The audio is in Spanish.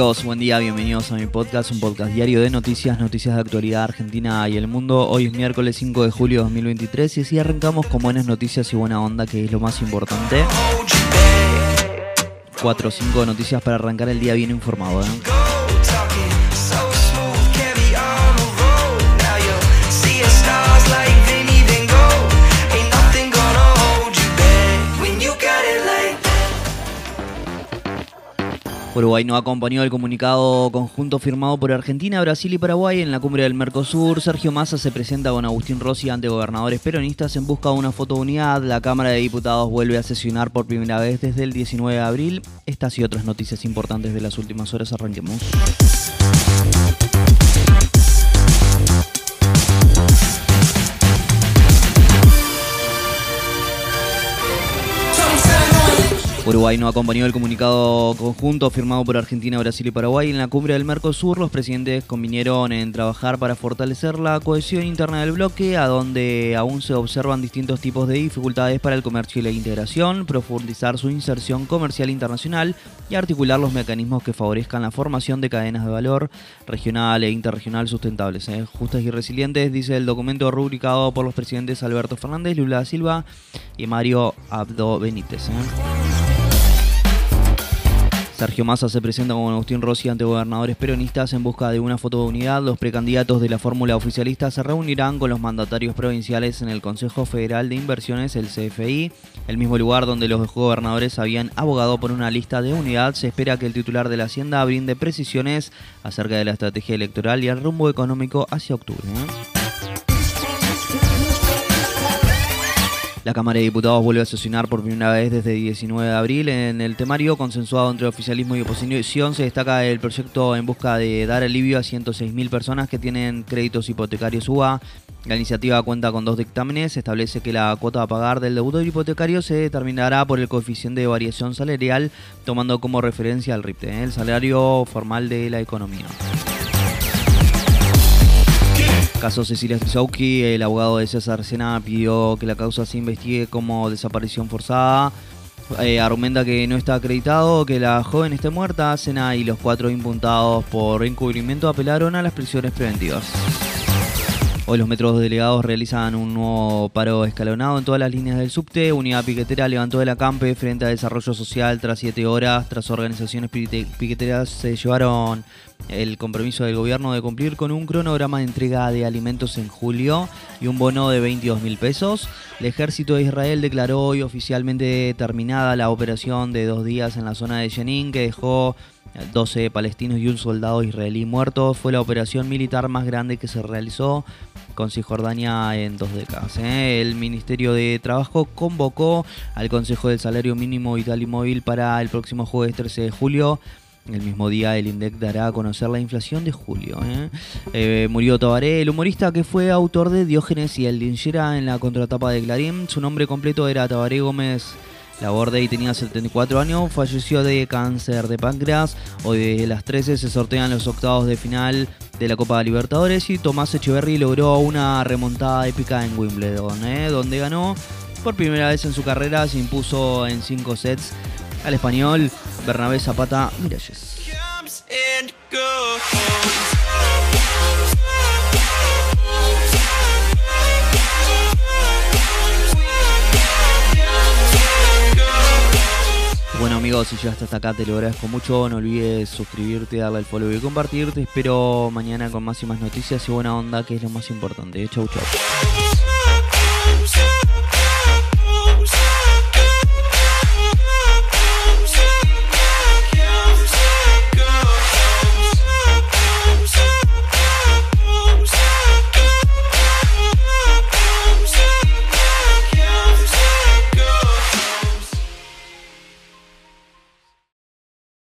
Buen día, bienvenidos a mi podcast, un podcast diario de noticias, noticias de actualidad argentina y el mundo. Hoy es miércoles 5 de julio de 2023 y así arrancamos con buenas noticias y buena onda, que es lo más importante. 4 o 5 noticias para arrancar el día bien informado. ¿eh? Uruguay no acompañó el comunicado conjunto firmado por Argentina, Brasil y Paraguay en la cumbre del Mercosur. Sergio Massa se presenta con Agustín Rossi ante gobernadores peronistas en busca de una foto de unidad. La Cámara de Diputados vuelve a sesionar por primera vez desde el 19 de abril. Estas y otras noticias importantes de las últimas horas arranquemos. Uruguay no acompañó el comunicado conjunto firmado por Argentina, Brasil y Paraguay en la cumbre del Mercosur. Los presidentes convinieron en trabajar para fortalecer la cohesión interna del bloque, a donde aún se observan distintos tipos de dificultades para el comercio y la integración, profundizar su inserción comercial internacional y articular los mecanismos que favorezcan la formación de cadenas de valor regional e interregional sustentables, ¿eh? justas y resilientes, dice el documento rubricado por los presidentes Alberto Fernández, Lula Silva y Mario Abdo Benítez. ¿eh? Sergio Massa se presenta con Agustín Rossi ante gobernadores peronistas en busca de una foto de unidad. Los precandidatos de la fórmula oficialista se reunirán con los mandatarios provinciales en el Consejo Federal de Inversiones, el CFI, el mismo lugar donde los gobernadores habían abogado por una lista de unidad. Se espera que el titular de la Hacienda brinde precisiones acerca de la estrategia electoral y el rumbo económico hacia octubre. La Cámara de Diputados vuelve a sesionar por primera vez desde el 19 de abril. En el temario consensuado entre oficialismo y oposición se destaca el proyecto en busca de dar alivio a 106.000 personas que tienen créditos hipotecarios UA. La iniciativa cuenta con dos dictámenes. Establece que la cuota a pagar del deudor hipotecario se determinará por el coeficiente de variación salarial, tomando como referencia al RIPTE, ¿eh? el salario formal de la economía. Caso Cecilia Strisowski, el abogado de César Sena pidió que la causa se investigue como desaparición forzada. Eh, argumenta que no está acreditado que la joven esté muerta. Sena y los cuatro imputados por encubrimiento apelaron a las prisiones preventivas. Hoy los metros delegados realizan un nuevo paro escalonado en todas las líneas del subte. Unidad Piquetera levantó el acampe frente a Desarrollo Social tras siete horas. Tras organizaciones piqueteras se llevaron el compromiso del gobierno de cumplir con un cronograma de entrega de alimentos en julio y un bono de 22 mil pesos. El ejército de Israel declaró hoy oficialmente terminada la operación de dos días en la zona de Jenin que dejó 12 palestinos y un soldado israelí muertos. Fue la operación militar más grande que se realizó con Cisjordania en dos décadas. ¿eh? El Ministerio de Trabajo convocó al Consejo del Salario Mínimo Vital y Móvil para el próximo jueves 13 de julio. El mismo día el INDEC dará a conocer la inflación de julio. ¿eh? Eh, murió Tabaré, el humorista que fue autor de Diógenes y el Linchera en la contratapa de Clarín. Su nombre completo era Tabaré Gómez y tenía 74 años, falleció de cáncer de páncreas. Hoy de las 13 se sortean los octavos de final de la Copa Libertadores y Tomás Echeverry logró una remontada épica en Wimbledon, ¿eh? donde ganó por primera vez en su carrera, se impuso en 5 sets al español Bernabé Zapata Miralles. Si llegaste hasta acá te lo agradezco mucho. No olvides suscribirte, darle al follow y compartir. Te espero mañana con más y más noticias y buena onda, que es lo más importante. Chau, chau.